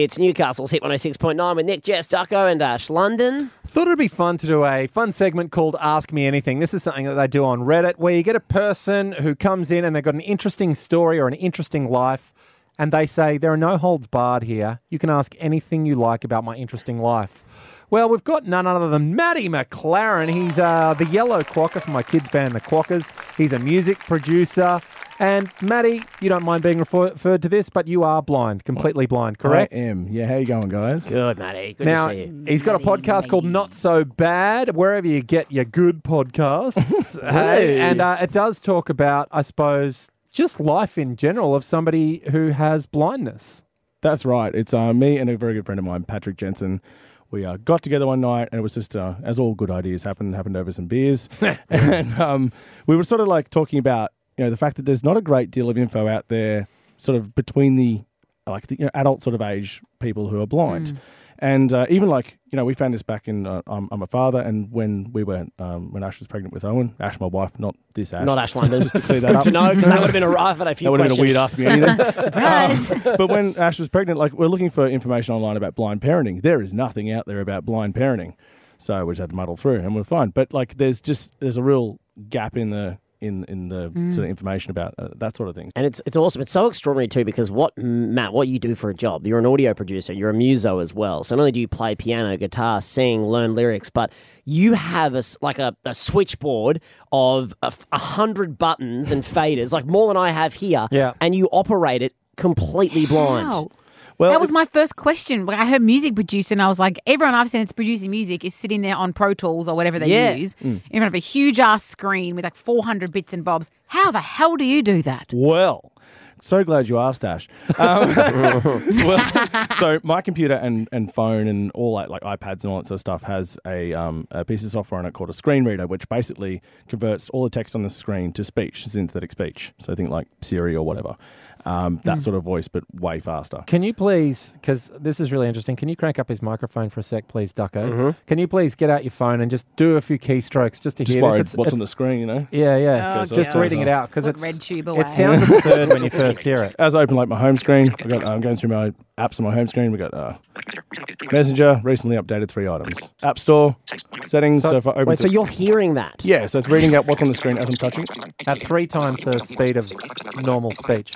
It's Newcastle's Hit 106.9 with Nick, Jess, Ducko, and Ash London. Thought it'd be fun to do a fun segment called Ask Me Anything. This is something that they do on Reddit where you get a person who comes in and they've got an interesting story or an interesting life, and they say, There are no holds barred here. You can ask anything you like about my interesting life. Well, we've got none other than Matty McLaren. He's uh, the yellow quokka from my kids' band, The Quackers. He's a music producer. And Matty, you don't mind being refer- referred to this, but you are blind, completely blind, correct? I am. Yeah, how you going, guys? Good, Matty. Good Now, to see you. he's got a podcast called Not So Bad, wherever you get your good podcasts. hey, and uh, it does talk about, I suppose, just life in general of somebody who has blindness. That's right. It's uh, me and a very good friend of mine, Patrick Jensen. We uh, got together one night, and it was just, uh, as all good ideas happen, happened over some beers. and um, we were sort of like talking about, you know, the fact that there's not a great deal of info out there, sort of between the like the you know, adult sort of age people who are blind. And uh, even like you know, we found this back in. Uh, I'm, I'm a father, and when we were um, when Ash was pregnant with Owen, Ash, my wife, not this Ash, Not Ash London. just to clear that Good up. to know because that would have been a I've had a few That would have been a weird ask me anything. Surprise. but when Ash was pregnant, like we're looking for information online about blind parenting. There is nothing out there about blind parenting, so we just had to muddle through, and we're fine. But like, there's just there's a real gap in the in in the sort of information about uh, that sort of thing. And it's it's awesome. It's so extraordinary too because what Matt, what you do for a job, you're an audio producer, you're a muso as well. So not only do you play piano, guitar, sing, learn lyrics, but you have a s- like a, a switchboard of a hundred buttons and faders, like more than I have here. Yeah. And you operate it completely blind. Wow. Well, that was my first question. When I heard music producer, and I was like, everyone I've seen that's producing music is sitting there on Pro Tools or whatever they Yeah. use in front of a huge ass screen with like 400 bits and bobs. How the hell do you do that? Well, so glad you asked, Ash. Um, well, so my computer and, and phone and all that, like iPads and all that sort of stuff, has a, um, a piece of software on it called a screen reader, which basically converts all the text on the screen to speech, synthetic speech. So think like Siri or whatever. Um, that sort of voice, but way faster. Can you please, because this is really interesting, can you crank up his microphone for a sec, please, Ducko? Mm-hmm. Can you please get out your phone and just do a few keystrokes just to Just hear worried this? what's It's- on the screen, you know? Yeah, yeah. Oh, just God. reading it out because Look, it's red tube away. it sounds absurd when you first hear it. As I open like my home screen, I got I'm going through my apps on my home screen. We got uh, Messenger recently updated three items. App Store settings. So, So- if I open, Wait, so you're hearing that? yeah, so it's reading out what's on the screen as I'm touching. At three times the speed of normal speech.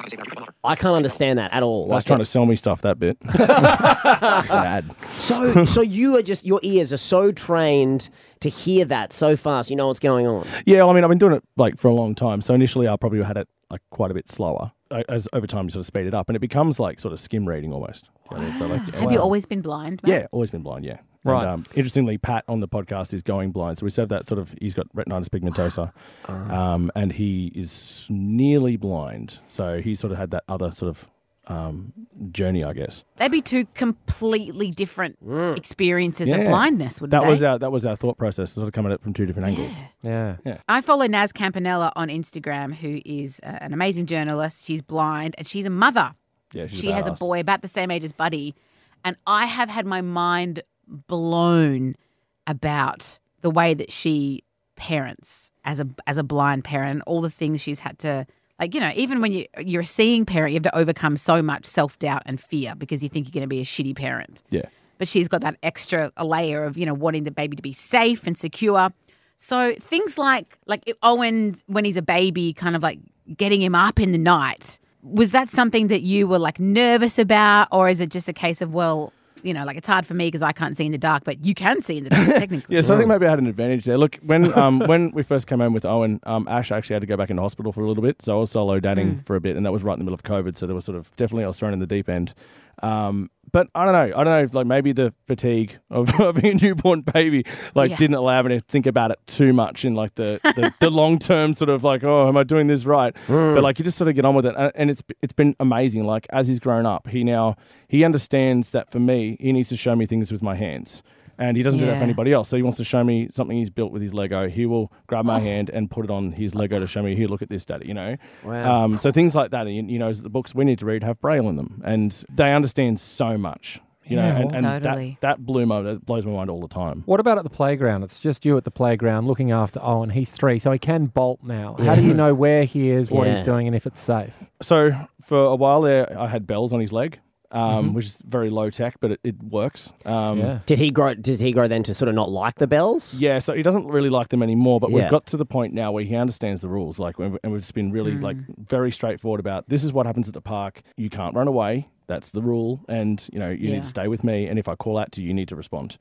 I can't understand that at all. I was Like, trying to sell me stuff that bit. it's an. So, so you are just your ears are so trained to hear that so fast. You know what's going on. Yeah, well, I mean, I've been doing it like for a long time. So initially, I probably had it like quite a bit slower. Uh, As over time, you sort of speed it up, and it becomes like sort of skim reading almost. You know I mean? So like, Have you always been blind? Matt? Yeah, always been blind. Yeah, Right. And, um, interestingly, Pat on the podcast is going blind. So we said that sort of he's got retinitis pigmentosa, um, and he is nearly blind. So he sort of had that other sort of um, journey, I guess. They'd be two completely different experiences of Yeah. blindness, wouldn't That they? was our that was our thought process, sort of coming at it from two different angles. Yeah. Yeah. I follow Nas Campanella on Instagram, who is uh, an amazing journalist. She's blind and she's a mother. Yeah, she's she has a badass. boy about the same age as Buddy. And I have had my mind blown about the way that she parents as a as a blind parent, all the things she's had to like, you know, even when you you're a seeing parent, you have to overcome so much self doubt and fear because you think you're gonna be a shitty parent. Yeah. But she's got that extra layer of, you know, wanting the baby to be safe and secure. So things like like Owen when he's a baby, kind of like getting him up in the night. Was that something that you were like nervous about, or is it just a case of well, you know, like it's hard for me because I can't see in the dark, but you can see in the dark technically. Yeah, so I think maybe I had an advantage there. Look, when um, when we first came home with Owen, um, Ash actually had to go back into hospital for a little bit, so I was solo dadding for a bit, and that was right in the middle of COVID. So there was sort of definitely I was thrown in the deep end. Um, but I don't know. I don't know if like maybe the fatigue of, of being a newborn baby like Yeah. didn't allow me to think about it too much in like the the, the long term sort of like oh am I doing this right? But mm. like you just sort of get on with it, and, and it's it's been amazing. Like as he's grown up, he now he understands that for me he needs to show me things with my hands. And he doesn't do that for anybody else. So he wants to show me something he's built with his Lego. He will grab my hand and put it on his Lego to show me, here, look at this, daddy, you know? Wow. Um, so things like that, and, you know, the books we need to read have Braille in them. And they understand so much, you know? Yeah, And, and totally. that, that blew my, that blows my mind all the time. What about at the playground? It's just you at the playground looking after Owen. He's three, so he can bolt now. How do you know where he is, what Yeah. he's doing, and if it's safe? So for a while there, I had bells on his leg. Um, which is very low tech, but it, it works. Um, Yeah. Did he grow? Did he grow then to sort of not like the bells? Yeah, so he doesn't really like them anymore, but Yeah. we've got to the point now where he understands the rules. Like, and we've just been really like very straightforward about this is what happens at the park. You can't run away. That's the rule, and you know you Yeah. need to stay with me. And if I call out to you, you need to respond.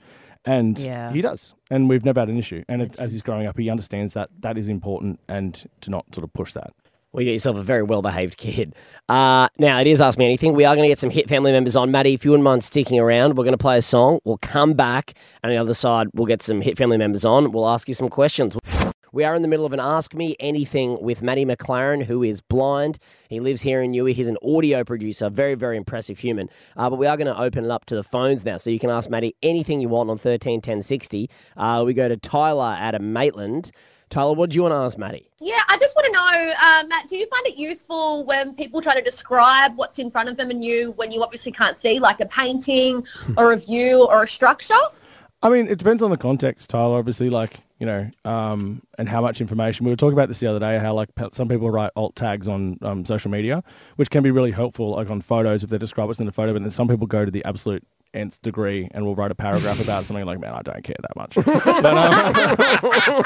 And Yeah. he does, and we've never had an issue. And it, as he's growing up, he understands that that is important, and to not sort of push that. Well, you get yourself a very well behaved kid. Uh, now, it is Ask Me Anything. We are going to get some hit family members on. Matty, if you wouldn't mind sticking around, we're going to play a song. We'll come back, and on the other side, we'll get some hit family members on. We'll ask you some questions. We are in the middle of an Ask Me Anything with Matty McLaren, who is blind. He lives here in Newey. He's an audio producer, very, very impressive human. Uh, but we are going to open it up to the phones now, so you can ask Matty anything you want on 13 10 60. Uh, we go to Tyler out of Maitland. Tyler, what do you want to ask Matty? Yeah, I just want to know, uh, Matt, do you find it useful when people try to describe what's in front of them and you when you obviously can't see, like a painting or a view or a structure? I mean, it depends on the context, Tyler. Obviously, like you know, um, and how much information. We were talking about this the other day. How like some people write alt tags on um, social media, which can be really helpful, like on photos if they describe what's in the photo. But then some people go to the absolute nth degree and will write a paragraph about something like, man, I don't care that much. But, um,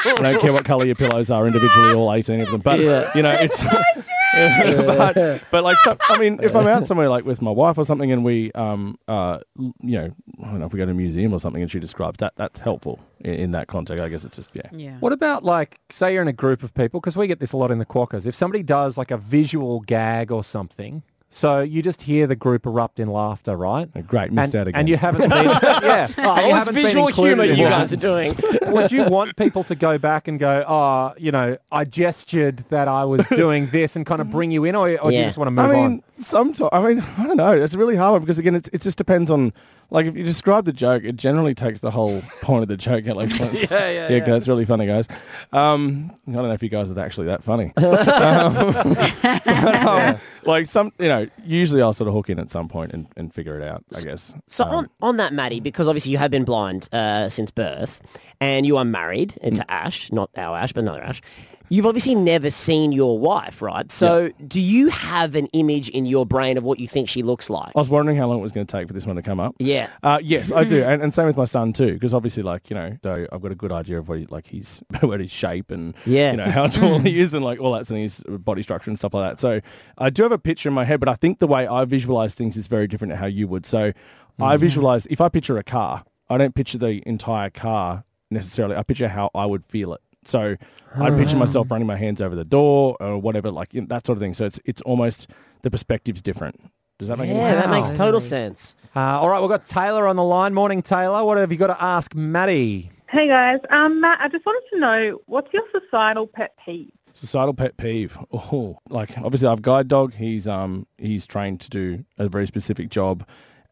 I don't care what color your pillows are individually, all eighteen of them. But you know, it's. but, but like, some, I mean, if I'm out somewhere like with my wife or something, and we, um, uh, you know, I don't know if we go to a museum or something, and she describes that, that's helpful in, in that context. I guess it's just yeah. Yeah. What about like, say you're in a group of people, because we get this a lot in the Quackers. If somebody does like a visual gag or something, so you just hear the group erupt in laughter, right? Oh, great, missed and, out again. and you haven't been, yeah, Oh, and you haven't visual included humour you guys are doing. Would you want people to go back and go, oh, you know, I gestured that I was doing this and kind of bring you in, or, or do you just want to move on? I mean, on? sometimes I mean, I don't know. It's really hard because again, it, it just depends on. Like if you describe the joke, it generally takes the whole point of the joke out. Like, yeah, yeah, yeah, That's really funny, guys. Um, I don't know if you guys are actually that funny. um, but, um, Like some, you know, usually I'll sort of hook in at some point and, and figure it out. I guess. So Um, on, on that, Matty, because obviously you have been blind uh, since birth, and you are married uh, Mm. to Ash, not our Ash, but another Ash. You've obviously never seen your wife, right? So do you have an image in your brain of what you think she looks like? I was wondering how long it was going to take for this one to come up. Yeah. Uh, yes, I do, and, and same with my son too, because obviously, like you know, so I've got a good idea of what he, like his what his shape and Yeah. you know how tall he is and like all that and his body structure and stuff like that. So I do have a picture in my head, but I think the way I visualize things is very different to how you would. So I visualize if I picture a car, I don't picture the entire car necessarily. I picture how I would feel it. So I picture myself running my hands over the door or whatever, like you know, that sort of thing. So it's it's almost the perspective's different. Does that make any Yeah, sense? that makes total sense. Uh, all right, we've got Taylor on the line. Morning, Taylor. What have you got to ask Matty? Hey guys, um, Matt, I just wanted to know what's your societal pet peeve? Societal pet peeve. Oh, like obviously I've guide dog. He's um he's trained to do a very specific job,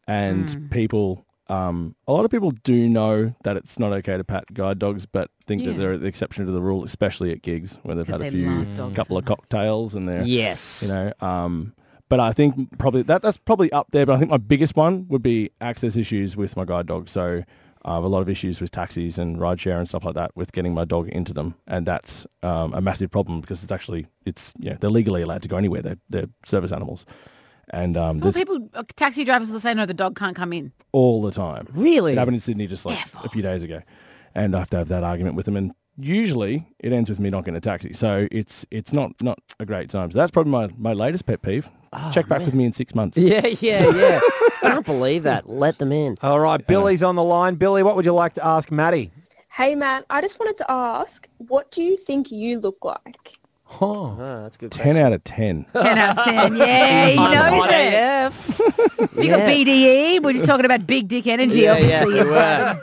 and people um a lot of people do know that it's not okay to pat guide dogs, but think Yeah. that they're the exception to the rule, especially at gigs where they've had a few love couple of cocktails and they're Yes. you know um. But I think probably that that's probably up there. But I think my biggest one would be access issues with my guide dog. So I have a lot of issues with taxis and rideshare and stuff like that with getting my dog into them, and that's um, a massive problem because it's actually it's you know, they're legally allowed to go anywhere. They're, they're service animals, and um, Well, there's people, uh, taxi drivers will say, no, the dog can't come in. all the time. Really? It happened in Sydney just like a few days ago, and I have to have that argument with them. And usually it ends with me not getting a taxi, so it's it's not not a great time. So that's probably my, my latest pet peeve. Check back with me in six months. Yeah, yeah, yeah. I can't believe that. Let them in. All right, Billy's on the line. Billy, what would you like to ask Matty? Hey Matt, I just wanted to ask, what do you think you look like? Oh, Oh, that's a good. Ten out of ten. 10 out of 10. Yeah, he knows it. You got BDE. We're just talking about big dick energy, Yeah, obviously. yeah, You've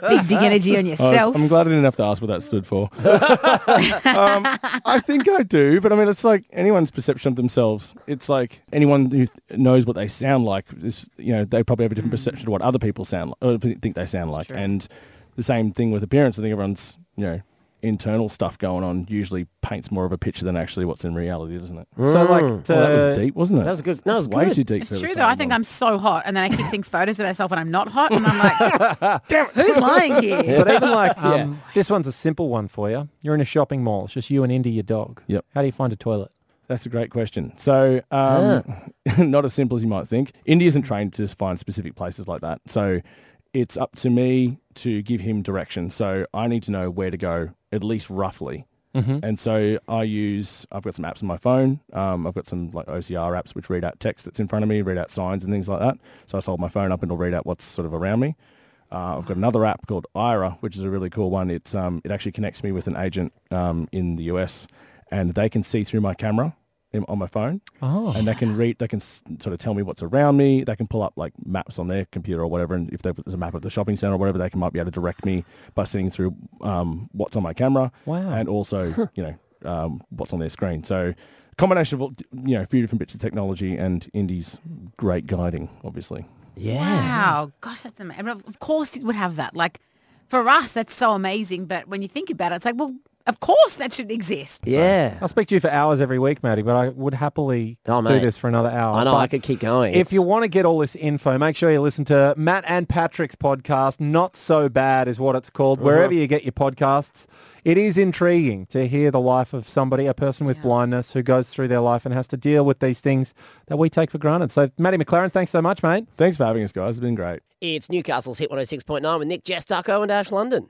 got big dick energy on Oh, yourself. I'm glad I didn't have to ask what that stood for. um, I think I do, but I mean, it's like anyone's perception of themselves. It's like anyone who knows what they sound like is, you know, they probably have a different mm. perception of what other people sound like, or think they sound like. And the same thing with appearance. I think everyone's, you know, internal stuff going on usually paints more of a picture than actually what's in reality, doesn't it? so like, Well, that was deep, wasn't it? that was good. No, it was way good. too deep. It's for true though. I think one. I'm so hot, and then I keep seeing photos of myself when I'm not hot, and I'm like, "Damn, who's lying here?" But even like, um, this one's a simple one for you. You're in a shopping mall. It's just you and Indy, your dog. Yep. How do you find a toilet? That's a great question. So, um, not as simple as you might think. Indy isn't trained to just find specific places like that. So, it's up to me to give him direction. So, I need to know where to go, at least roughly. And so I use, I've got some apps on my phone. Um, I've got some like OCR apps which read out text that's in front of me, read out signs and things like that. So I just hold my phone up and it'll read out what's sort of around me. Uh, I've got another app called Aira, which is a really cool one. It's um, it actually connects me with an agent um, in the US, and they can see through my camera on my phone, Oh. and they can read, they can sort of tell me what's around me. They can pull up like maps on their computer or whatever, and if there's a map of the shopping center or whatever, they can might be able to direct me by seeing through um, what's on my camera, Wow. and also you know um, what's on their screen. So. Combination of you know a few different bits of technology and Indy's great guiding, obviously. Yeah. Wow, gosh, that's amazing. Of course, you would have that. Like for us, that's so amazing. But when you think about it, it's like, well, of course that should exist. Yeah. I'll speak to you for hours every week, Matty, but I would happily Oh, do mate. this for another hour. I know, But I could keep going. If you want to get all this info, make sure you listen to Matt and Patrick's podcast. Not so bad is what it's called. Uh-huh. Wherever you get your podcasts, it is intriguing to hear the life of somebody, a person with blindness who goes through their life and has to deal with these things that we take for granted. So, Matty McLaren, thanks so much, mate. Thanks for having us, guys. It's been great. It's Newcastle's Hit 106.9 with Nick Jess, Ducko and Ash London.